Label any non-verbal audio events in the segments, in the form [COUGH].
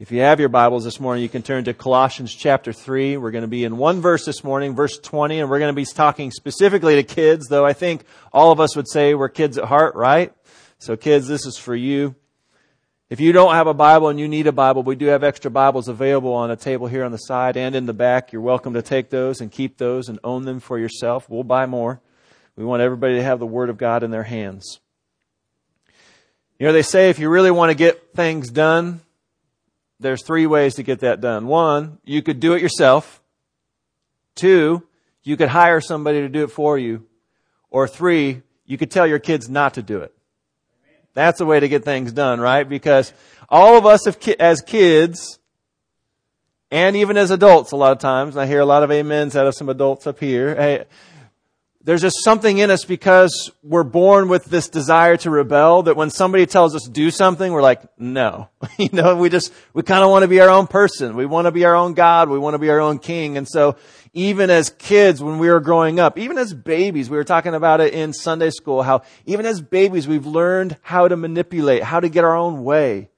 If you have your Bibles this morning, you can turn to Colossians chapter 3. We're going to be in one verse this morning, verse 20, and we're going to be talking specifically to kids, though I think all of us would say we're kids at heart, right? So kids, this is for you. If you don't have a Bible and you need a Bible, we do have extra Bibles available on a table here on the side and in the back. You're welcome to take those and keep those and own them for yourself. We'll buy more. We want everybody to have the Word of God in their hands. You know, they say if you really want to get things done, there's three ways to get that done. One, you could do it yourself. Two, you could hire somebody to do it for you. Or three, you could tell your kids not to do it. That's the way to get things done, right? Because all of us as kids, and even as adults a lot of times, I hear a lot of amens out of some adults up here. Hey, there's just something in us because we're born with this desire to rebel that when somebody tells us do something, we're like, no. [LAUGHS] you know, we just, we kind of want to be our own person. We want to be our own God. We want to be our own king. And so even as kids, when we were growing up, even as babies, we were talking about it in Sunday school, how even as babies, we've learned how to manipulate, how to get our own way.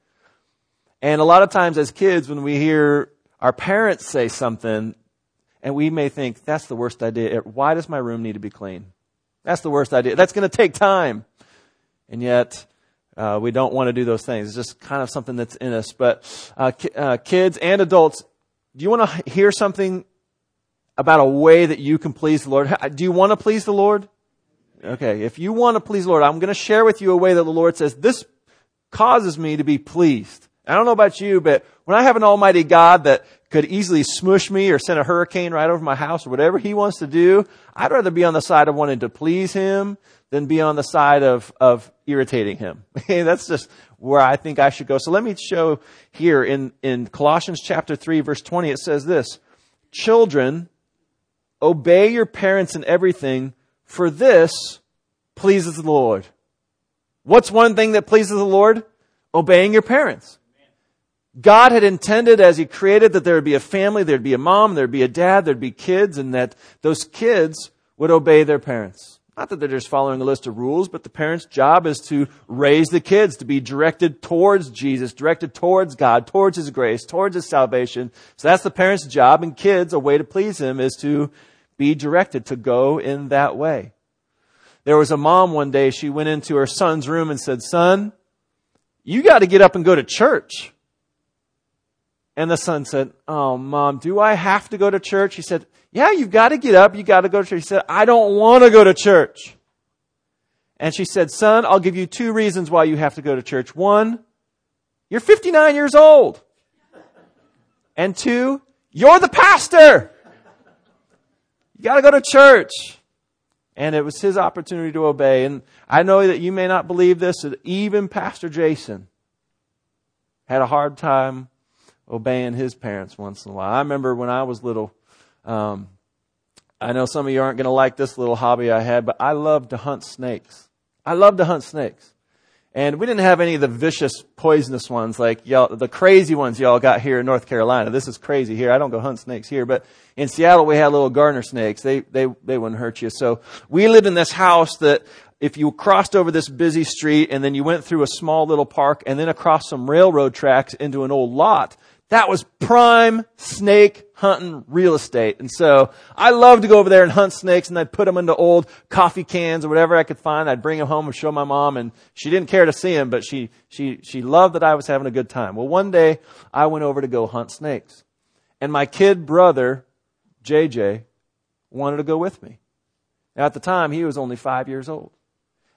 And a lot of times as kids, when we hear our parents say something, and we may think, that's the worst idea. Why does my room need to be clean? That's the worst idea. That's going to take time. And yet, uh, we don't want to do those things. It's just kind of something that's in us. But uh, ki- uh, kids and adults, do you want to hear something about a way that you can please the Lord? Do you want to please the Lord? Okay, if you want to please the Lord, I'm going to share with you a way that the Lord says, this causes me to be pleased. I don't know about you, but when I have an almighty God that could easily smush me or send a hurricane right over my house or whatever he wants to do, I'd rather be on the side of wanting to please him than be on the side of, of irritating him. [LAUGHS] That's just where I think I should go. So let me show here in, in Colossians chapter 3 verse 20, it says this, Children, obey your parents in everything, for this pleases the Lord. What's one thing that pleases the Lord? Obeying your parents. God had intended as He created that there would be a family, there'd be a mom, there'd be a dad, there'd be kids, and that those kids would obey their parents. Not that they're just following a list of rules, but the parents' job is to raise the kids, to be directed towards Jesus, directed towards God, towards His grace, towards His salvation. So that's the parents' job, and kids, a way to please Him is to be directed to go in that way. There was a mom one day, she went into her son's room and said, Son, you got to get up and go to church. And the son said, Oh, mom, do I have to go to church? He said, Yeah, you've got to get up. You got to go to church. He said, I don't want to go to church. And she said, Son, I'll give you two reasons why you have to go to church. One, you're 59 years old. And two, you're the pastor. You got to go to church. And it was his opportunity to obey. And I know that you may not believe this, that even Pastor Jason had a hard time obeying his parents once in a while. I remember when I was little, um, I know some of you aren't going to like this little hobby I had, but I loved to hunt snakes. I loved to hunt snakes. And we didn't have any of the vicious, poisonous ones like y'all, the crazy ones y'all got here in North Carolina. This is crazy here. I don't go hunt snakes here, but in Seattle we had little garter snakes. They, they, they wouldn't hurt you. So we lived in this house that if you crossed over this busy street and then you went through a small little park and then across some railroad tracks into an old lot, that was prime snake hunting real estate. And so I loved to go over there and hunt snakes and I'd put them into old coffee cans or whatever I could find. I'd bring them home and show my mom and she didn't care to see them, but she, she, she loved that I was having a good time. Well, one day I went over to go hunt snakes and my kid brother, JJ, wanted to go with me. Now at the time he was only five years old.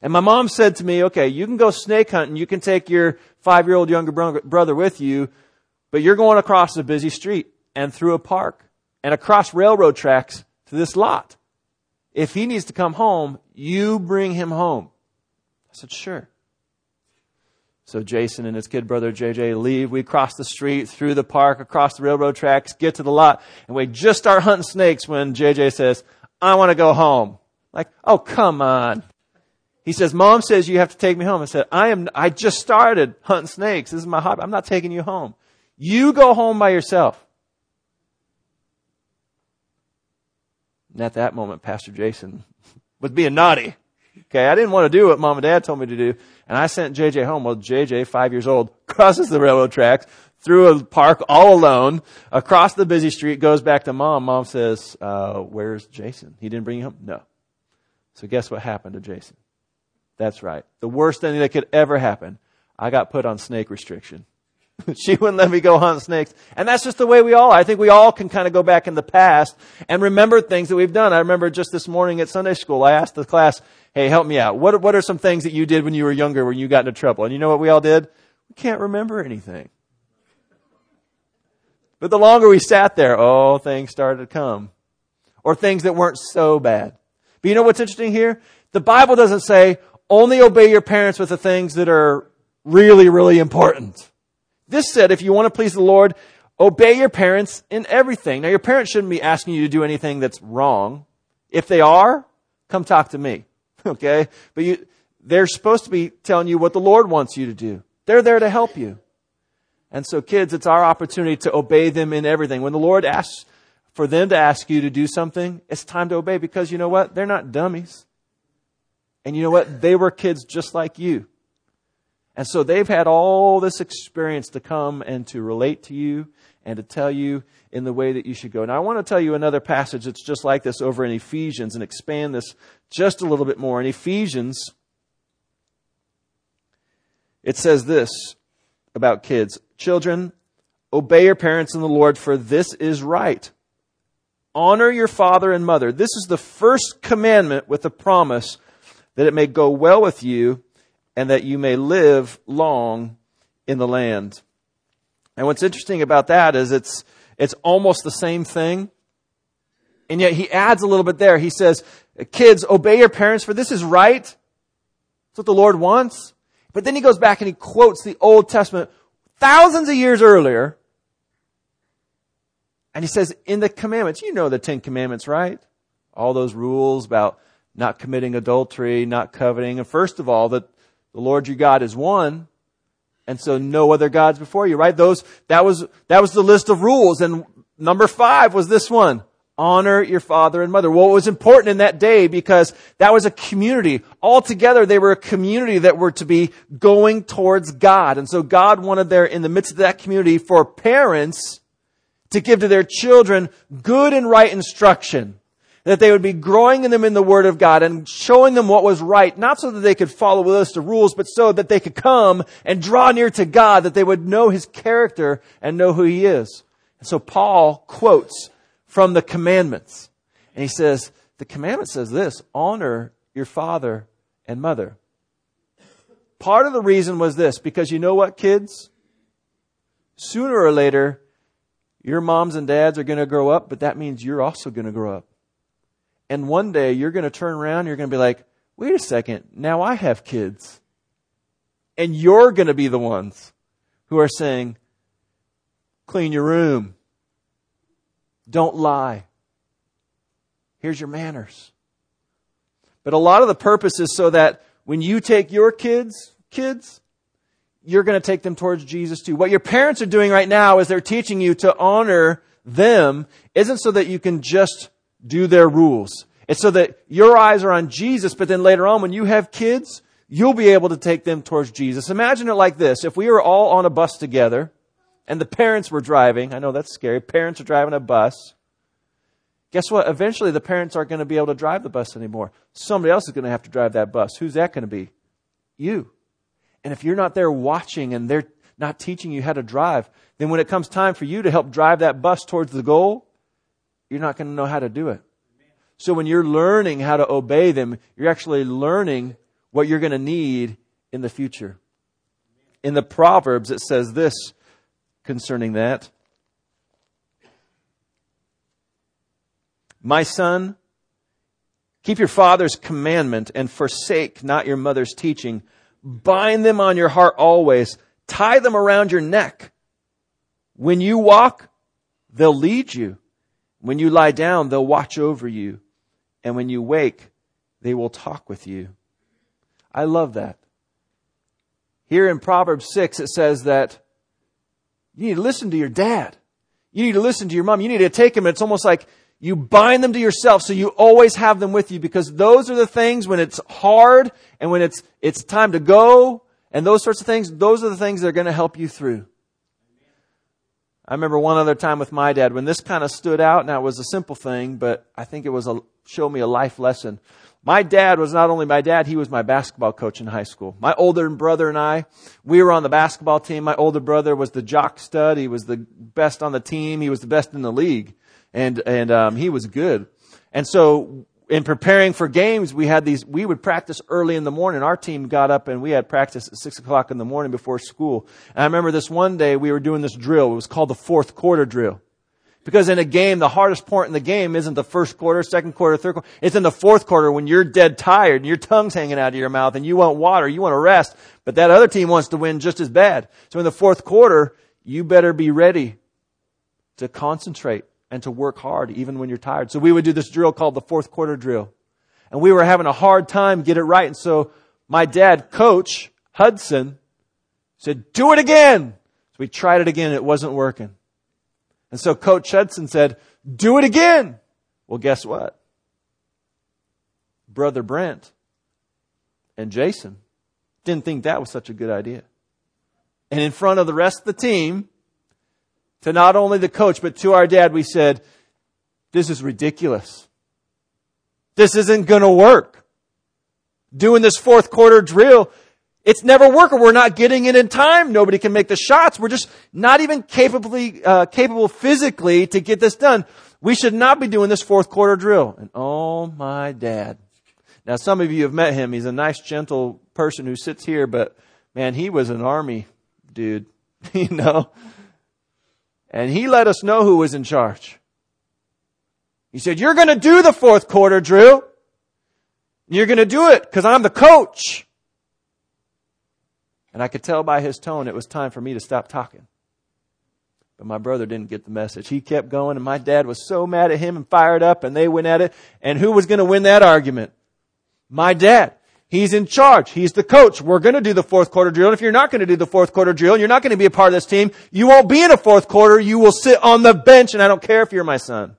And my mom said to me, okay, you can go snake hunting. You can take your five year old younger brother with you, but you're going across a busy street and through a park and across railroad tracks to this lot. If he needs to come home, you bring him home. I said, sure. So Jason and his kid brother JJ leave. We cross the street, through the park, across the railroad tracks, get to the lot, and we just start hunting snakes when JJ says, I want to go home. Like, oh, come on. He says, Mom says you have to take me home. I said, I am, I just started hunting snakes. This is my hobby. I'm not taking you home. You go home by yourself. And at that moment, Pastor Jason [LAUGHS] was being naughty. Okay, I didn't want to do what mom and dad told me to do. And I sent JJ home. Well, JJ, five years old, [LAUGHS] crosses the railroad tracks, through a park all alone across the busy street, goes back to mom. Mom says, uh, where's Jason? He didn't bring you home? No. So guess what happened to Jason? That's right. The worst thing that could ever happen. I got put on snake restriction. [LAUGHS] she wouldn't let me go hunt snakes. And that's just the way we all are. I think we all can kind of go back in the past and remember things that we've done. I remember just this morning at Sunday school, I asked the class, hey, help me out. What, what are some things that you did when you were younger when you got into trouble? And you know what we all did? We can't remember anything. But the longer we sat there, oh, things started to come. Or things that weren't so bad. But you know what's interesting here? The Bible doesn't say only obey your parents with the things that are really, really important. This said, if you want to please the Lord, obey your parents in everything. Now, your parents shouldn't be asking you to do anything that's wrong. If they are, come talk to me. [LAUGHS] Okay? But you, they're supposed to be telling you what the Lord wants you to do. They're there to help you. And so, kids, it's our opportunity to obey them in everything. When the Lord asks for them to ask you to do something, it's time to obey because you know what? They're not dummies. And you know what? They were kids just like you. And so they've had all this experience to come and to relate to you and to tell you in the way that you should go. Now, I want to tell you another passage that's just like this over in Ephesians and expand this just a little bit more. In Ephesians, it says this about kids Children, obey your parents in the Lord, for this is right. Honor your father and mother. This is the first commandment with the promise that it may go well with you and that you may live long in the land. And what's interesting about that is it's, it's almost the same thing. And yet he adds a little bit there. He says, kids, obey your parents for this is right. That's what the Lord wants. But then he goes back and he quotes the Old Testament thousands of years earlier. And he says, in the commandments, you know the Ten Commandments, right? All those rules about not committing adultery, not coveting. And first of all, that the Lord your God is one. And so no other gods before you, right? Those, that was, that was the list of rules. And number five was this one. Honor your father and mother. Well, it was important in that day because that was a community. Altogether, they were a community that were to be going towards God. And so God wanted there in the midst of that community for parents to give to their children good and right instruction. That they would be growing in them in the Word of God and showing them what was right, not so that they could follow a list of rules, but so that they could come and draw near to God, that they would know His character and know who He is. And so Paul quotes from the commandments. And he says, the commandment says this, honor your father and mother. Part of the reason was this, because you know what, kids? Sooner or later, your moms and dads are going to grow up, but that means you're also going to grow up. And one day you're going to turn around, you're going to be like, wait a second, now I have kids. And you're going to be the ones who are saying, clean your room, don't lie. Here's your manners. But a lot of the purpose is so that when you take your kids, kids, you're going to take them towards Jesus too. What your parents are doing right now is they're teaching you to honor them isn't so that you can just do their rules. It's so that your eyes are on Jesus, but then later on when you have kids, you'll be able to take them towards Jesus. Imagine it like this. If we were all on a bus together and the parents were driving. I know that's scary. Parents are driving a bus. Guess what? Eventually, the parents aren't going to be able to drive the bus anymore. Somebody else is going to have to drive that bus. Who's that going to be? You. And if you're not there watching and they're not teaching you how to drive, then when it comes time for you to help drive that bus towards the goal, you're not going to know how to do it. So when you're learning how to obey them, you're actually learning what you're going to need in the future. In the Proverbs, it says this concerning that. My son, keep your father's commandment and forsake not your mother's teaching. Bind them on your heart always. Tie them around your neck. When you walk, they'll lead you. When you lie down, they'll watch over you. And when you wake, they will talk with you. I love that. Here in Proverbs 6, it says that you need to listen to your dad. You need to listen to your mom. You need to take them. It's almost like you bind them to yourself so you always have them with you because those are the things when it's hard and when it's, it's time to go and those sorts of things, those are the things that are going to help you through. I remember one other time with my dad when this kind of stood out. Now it was a simple thing, but I think it was a showed me a life lesson. My dad was not only my dad, he was my basketball coach in high school. My older brother and I, we were on the basketball team. My older brother was the jock stud. He was the best on the team. He was the best in the league. And, and, um, he was good. And so in preparing for games, we had these, we would practice early in the morning. Our team got up and we had practice at six o'clock in the morning before school. And I remember this one day we were doing this drill. It was called the fourth quarter drill. Because in a game, the hardest part in the game isn't the first quarter, second quarter, third quarter. It's in the fourth quarter when you're dead tired and your tongue's hanging out of your mouth and you want water, you want to rest, but that other team wants to win just as bad. So in the fourth quarter, you better be ready to concentrate and to work hard even when you're tired. So we would do this drill called the fourth quarter drill. And we were having a hard time get it right. And so my dad, coach Hudson, said, do it again. So we tried it again. It wasn't working. And so Coach Hudson said, do it again. Well, guess what? Brother Brent and Jason didn't think that was such a good idea. And in front of the rest of the team, to not only the coach, but to our dad, we said, this is ridiculous. This isn't gonna work. Doing this fourth quarter drill, it's never working. We're not getting it in time. Nobody can make the shots. We're just not even capably, uh, capable physically to get this done. We should not be doing this fourth quarter drill. And oh my dad. Now some of you have met him. He's a nice, gentle person who sits here, but man, he was an army dude. [LAUGHS] you know? And he let us know who was in charge. He said, you're gonna do the fourth quarter Drew. You're gonna do it because I'm the coach. And I could tell by his tone it was time for me to stop talking. But my brother didn't get the message. He kept going and my dad was so mad at him and fired up and they went at it. And who was going to win that argument? My dad. He's in charge. He's the coach. We're going to do the fourth quarter drill. And if you're not going to do the fourth quarter drill and you're not going to be a part of this team, you won't be in a fourth quarter. You will sit on the bench and I don't care if you're my son.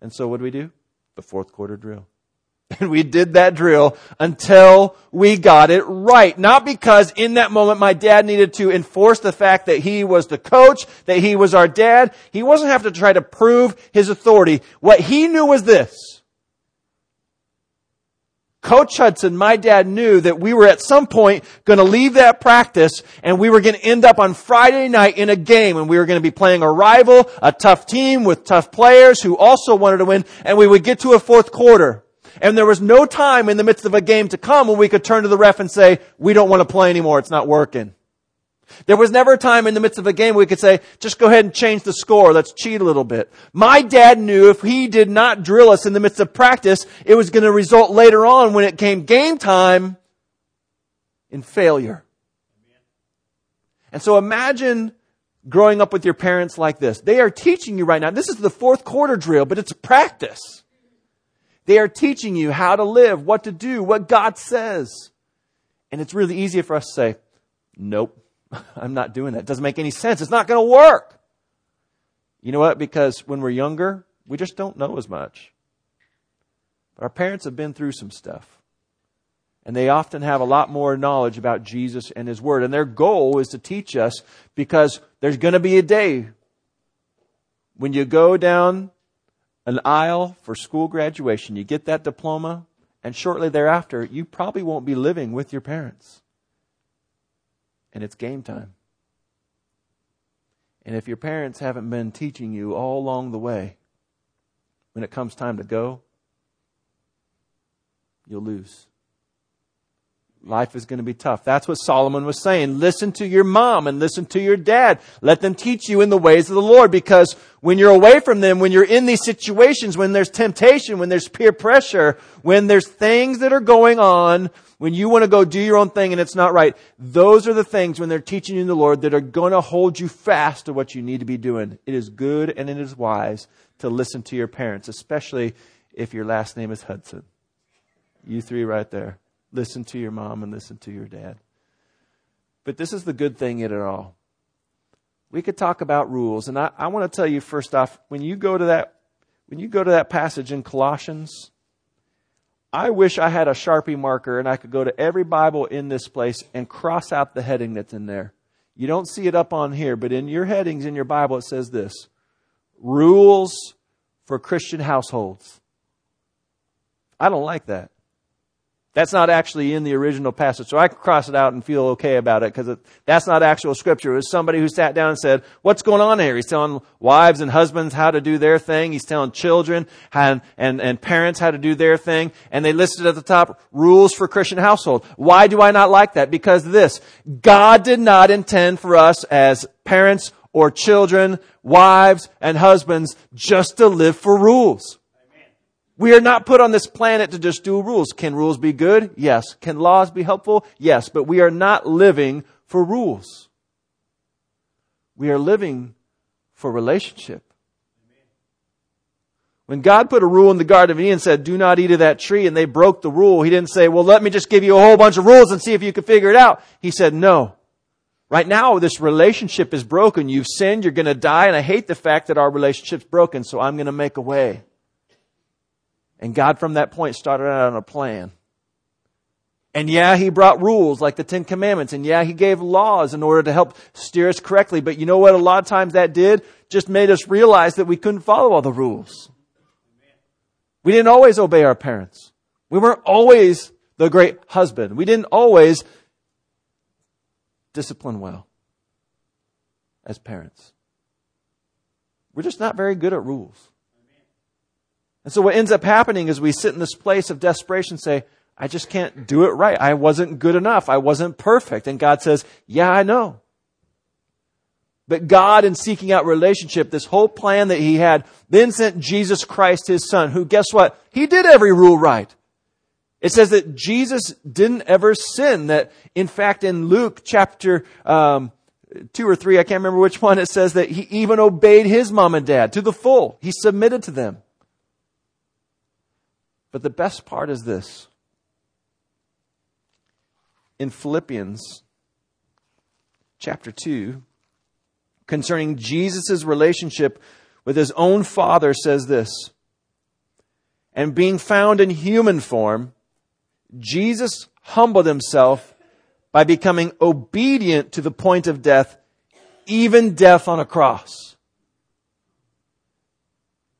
And so what do we do? The fourth quarter drill. [LAUGHS] And we did that drill until we got it right. Not because in that moment my dad needed to enforce the fact that he was the coach, that he was our dad. He wasn't having to try to prove his authority. What he knew was this. Coach Hudson, my dad knew that we were at some point going to leave that practice and we were going to end up on Friday night in a game and we were going to be playing a rival, a tough team with tough players who also wanted to win and we would get to a fourth quarter and there was no time in the midst of a game to come when we could turn to the ref and say, we don't want to play anymore. It's not working. There was never a time in the midst of a game we could say, just go ahead and change the score. Let's cheat a little bit. My dad knew if he did not drill us in the midst of practice, it was going to result later on when it came game time in failure. And so imagine growing up with your parents like this. They are teaching you right now. This is the fourth quarter drill, but it's practice. They are teaching you how to live, what to do, what God says. And it's really easy for us to say, nope, [LAUGHS] I'm not doing that. It doesn't make any sense. It's not going to work. You know what? Because when we're younger, we just don't know as much. Our parents have been through some stuff. And they often have a lot more knowledge about Jesus and His Word. And their goal is to teach us because there's going to be a day when you go down an aisle for school graduation. You get that diploma, and shortly thereafter, you probably won't be living with your parents. And it's game time. And if your parents haven't been teaching you all along the way, when it comes time to go, you'll lose. Life is going to be tough. That's what Solomon was saying. Listen to your mom and listen to your dad. Let them teach you in the ways of the Lord because when you're away from them, when you're in these situations, when there's temptation, when there's peer pressure, when there's things that are going on, when you want to go do your own thing and it's not right, those are the things when they're teaching you in the Lord that are going to hold you fast to what you need to be doing. It is good and it is wise to listen to your parents, especially if your last name is Hudson. You three right there. Listen to your mom and listen to your dad. But this is the good thing in it all. We could talk about rules, and I, I want to tell you first off, when you go to that when you go to that passage in Colossians, I wish I had a Sharpie marker and I could go to every Bible in this place and cross out the heading that's in there. You don't see it up on here, but in your headings in your Bible it says this Rules for Christian households. I don't like that. That's not actually in the original passage. So I cross it out and feel okay about it because that's not actual scripture. It was somebody who sat down and said, what's going on here? He's telling wives and husbands how to do their thing. He's telling children and, and, and parents how to do their thing. And they listed at the top rules for Christian household. Why do I not like that? Because this, God did not intend for us as parents or children, wives and husbands just to live for rules. We are not put on this planet to just do rules. Can rules be good? Yes. Can laws be helpful? Yes. But we are not living for rules. We are living for relationship. When God put a rule in the Garden of Eden and said, do not eat of that tree, and they broke the rule, He didn't say, well, let me just give you a whole bunch of rules and see if you can figure it out. He said, no. Right now, this relationship is broken. You've sinned, you're going to die, and I hate the fact that our relationship's broken, so I'm going to make a way. And God from that point started out on a plan. And yeah, he brought rules like the Ten Commandments. And yeah, he gave laws in order to help steer us correctly. But you know what? A lot of times that did just made us realize that we couldn't follow all the rules. We didn't always obey our parents. We weren't always the great husband. We didn't always discipline well as parents. We're just not very good at rules. And so what ends up happening is we sit in this place of desperation and say, I just can't do it right. I wasn't good enough. I wasn't perfect. And God says, yeah, I know. But God, in seeking out relationship, this whole plan that He had, then sent Jesus Christ, His Son, who, guess what? He did every rule right. It says that Jesus didn't ever sin. That, in fact, in Luke chapter um, 2 or 3, I can't remember which one, it says that He even obeyed His mom and dad to the full. He submitted to them. But the best part is this. In Philippians chapter 2, concerning Jesus' relationship with his own Father, says this And being found in human form, Jesus humbled himself by becoming obedient to the point of death, even death on a cross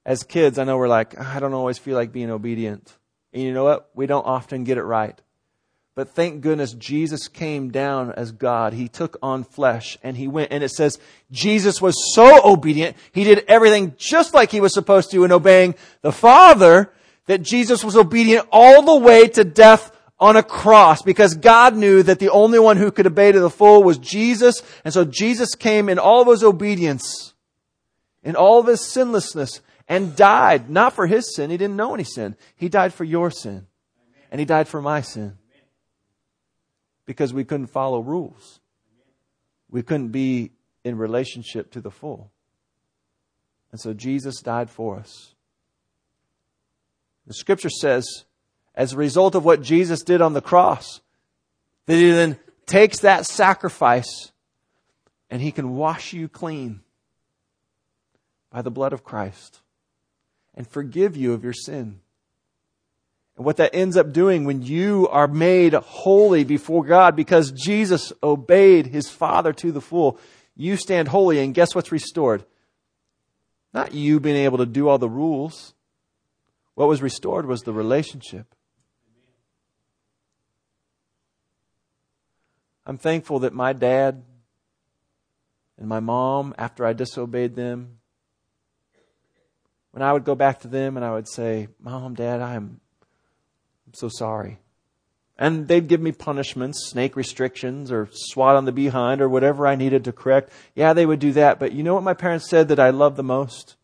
as kids, I know we're like, ah, I don't always feel like being obedient. And you know what? We don't often get it right. But thank goodness Jesus came down as God. He took on flesh and he went. And it says Jesus was so obedient. He did everything just like he was supposed to in obeying the Father that Jesus was obedient all the way to death on a cross because God knew that the only one who could obey to the full was Jesus. And so Jesus came in all of his obedience, in all of his sinlessness, and died, not for his sin. He didn't know any sin. He died for your sin. And he died for my sin. Because we couldn't follow rules. We couldn't be in relationship to the full. And so Jesus died for us. The scripture says, as a result of what Jesus did on the cross, that he then takes that sacrifice and he can wash you clean by the blood of Christ and forgive you of your sin. And what that ends up doing when you are made holy before God because Jesus obeyed his Father to the full, you stand holy and guess what's restored? Not you being able to do all the rules. What was restored was the relationship. I'm thankful that my dad and my mom, after I disobeyed them, when I would go back to them and I would say, Mom, Dad, I'm, I'm so sorry. And they'd give me punishments, snake restrictions, or swat on the behind, or whatever I needed to correct. Yeah, they would do that. But you know what my parents said that I love the most?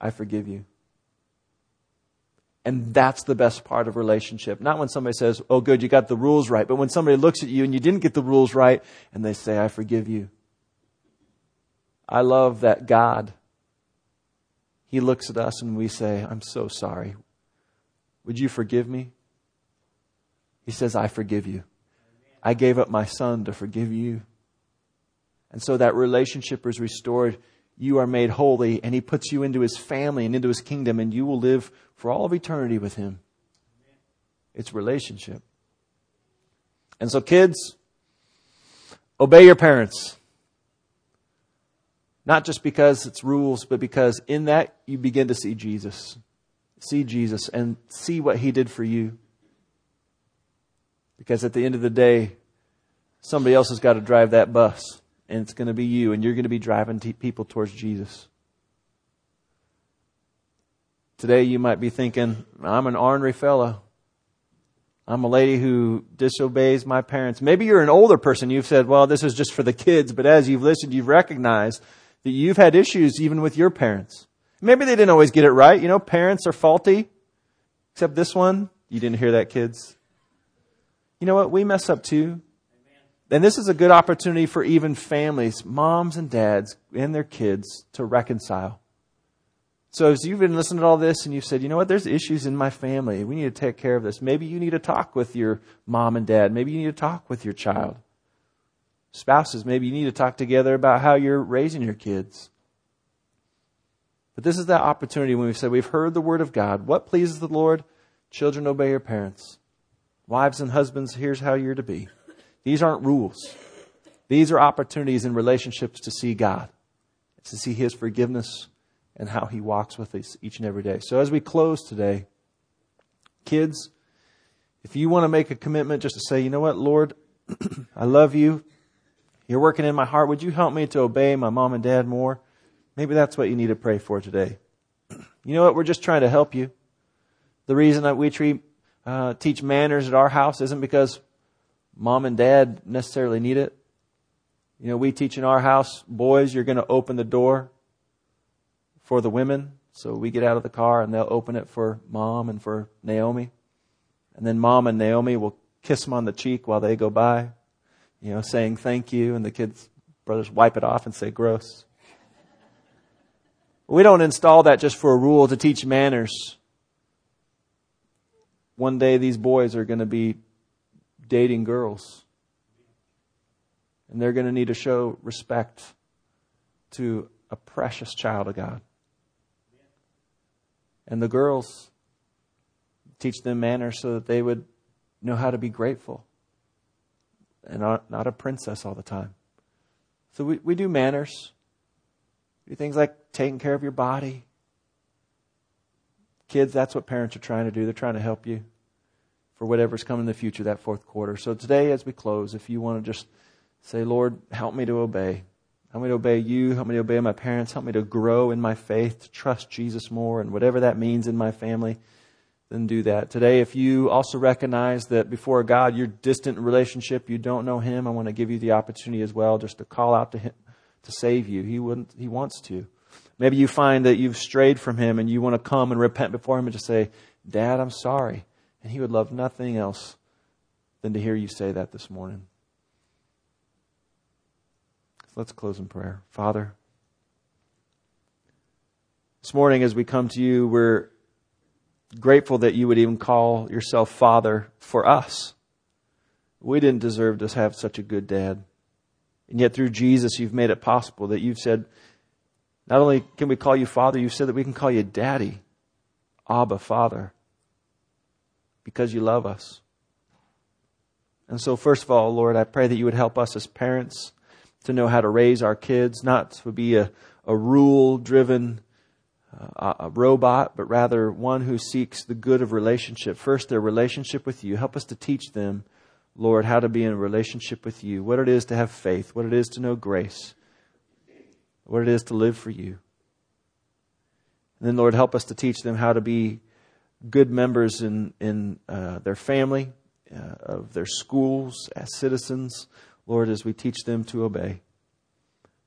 I forgive you. And that's the best part of relationship. Not when somebody says, oh, good, you got the rules right, but when somebody looks at you and you didn't get the rules right, and they say, I forgive you. I love that God he looks at us and we say, I'm so sorry. Would you forgive me? He says, I forgive you. I gave up my son to forgive you. And so that relationship is restored. You are made holy, and he puts you into his family and into his kingdom, and you will live for all of eternity with him. It's relationship. And so, kids, Obey your parents. Not just because it's rules, but because in that you begin to see Jesus. See Jesus and see what he did for you. Because at the end of the day, somebody else has got to drive that bus, and it's going to be you, and you're going to be driving t- people towards Jesus. Today, you might be thinking, I'm an ornery fellow. I'm a lady who disobeys my parents. Maybe you're an older person. You've said, well, this is just for the kids. But as you've listened, you've recognized that you've had issues even with your parents. Maybe they didn't always get it right. You know, parents are faulty. Except this one, you didn't hear that, kids. You know what? We mess up too. And this is a good opportunity for even families, moms and dads and their kids to reconcile. So as you've been listening to all this and you've said, you know what, there's issues in my family. We need to take care of this. Maybe you need to talk with your mom and dad. Maybe you need to talk with your child. Spouses, maybe you need to talk together about how you're raising your kids. But this is that opportunity when we said we've heard the word of God. What pleases the Lord? Children, obey your parents. Wives and husbands, here's how you're to be. These aren't rules. These are opportunities in relationships to see God, to see His forgiveness, and how he walks with us each and every day. So as we close today, kids, if you want to make a commitment just to say, you know what, Lord, [CLEARS THROAT] I love you. You're working in my heart. Would you help me to obey my mom and dad more? Maybe that's what you need to pray for today. [CLEARS THROAT] You know what? We're just trying to help you. The reason that we treat, uh, teach manners at our house isn't because mom and dad necessarily need it. You know, we teach in our house, boys, you're going to open the door for the women. So we get out of the car and they'll open it for mom and for Naomi. And then mom and Naomi will kiss them on the cheek while they go by, you know, saying thank you. And the kids, brothers wipe it off and say gross. We don't install that just for a rule to teach manners. One day these boys are going to be dating girls. And they're going to need to show respect to a precious child of God. And the girls teach them manners so that they would know how to be grateful and not, a princess all the time. So we, we do manners. We do things like taking care of your body. Kids, that's what parents are trying to do. They're trying to help you for whatever's coming in the future, that fourth quarter. So today, as we close, if you want to just say, Lord, help me to obey. Help me to obey you. Help me to obey my parents. Help me to grow in my faith, to trust Jesus more, and whatever that means in my family, then do that. Today, if you also recognize that before God, you're distant relationship, you don't know Him, I want to give you the opportunity as well just to call out to Him to save you. He wouldn't, He wants to. Maybe you find that you've strayed from Him and you want to come and repent before Him and just say, Dad, I'm sorry. And He would love nothing else than to hear you say that this morning. Let's close in prayer. Father, this morning as we come to you, we're grateful that you would even call yourself Father for us. We didn't deserve to have such a good dad. And yet through Jesus, you've made it possible that you've said, not only can we call you Father, you've said that we can call you Daddy, Abba, Father, because you love us. And so, first of all, Lord, I pray that you would help us as parents to know how to raise our kids, not to be a, a rule driven uh, a robot, but rather one who seeks the good of relationship. First, their relationship with you. Help us to teach them, Lord, how to be in a relationship with you, what it is to have faith, what it is to know grace, what it is to live for you. And then, Lord, help us to teach them how to be good members in, in uh, their family, uh, of their schools, as citizens. Lord, as we teach them to obey.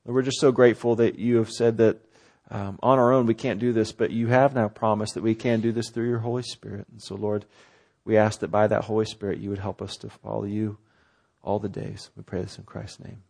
Lord, we're just so grateful that you have said that um, on our own we can't do this, but you have now promised that we can do this through your Holy Spirit. And so, Lord, we ask that by that Holy Spirit you would help us to follow you all the days. We pray this in Christ's name.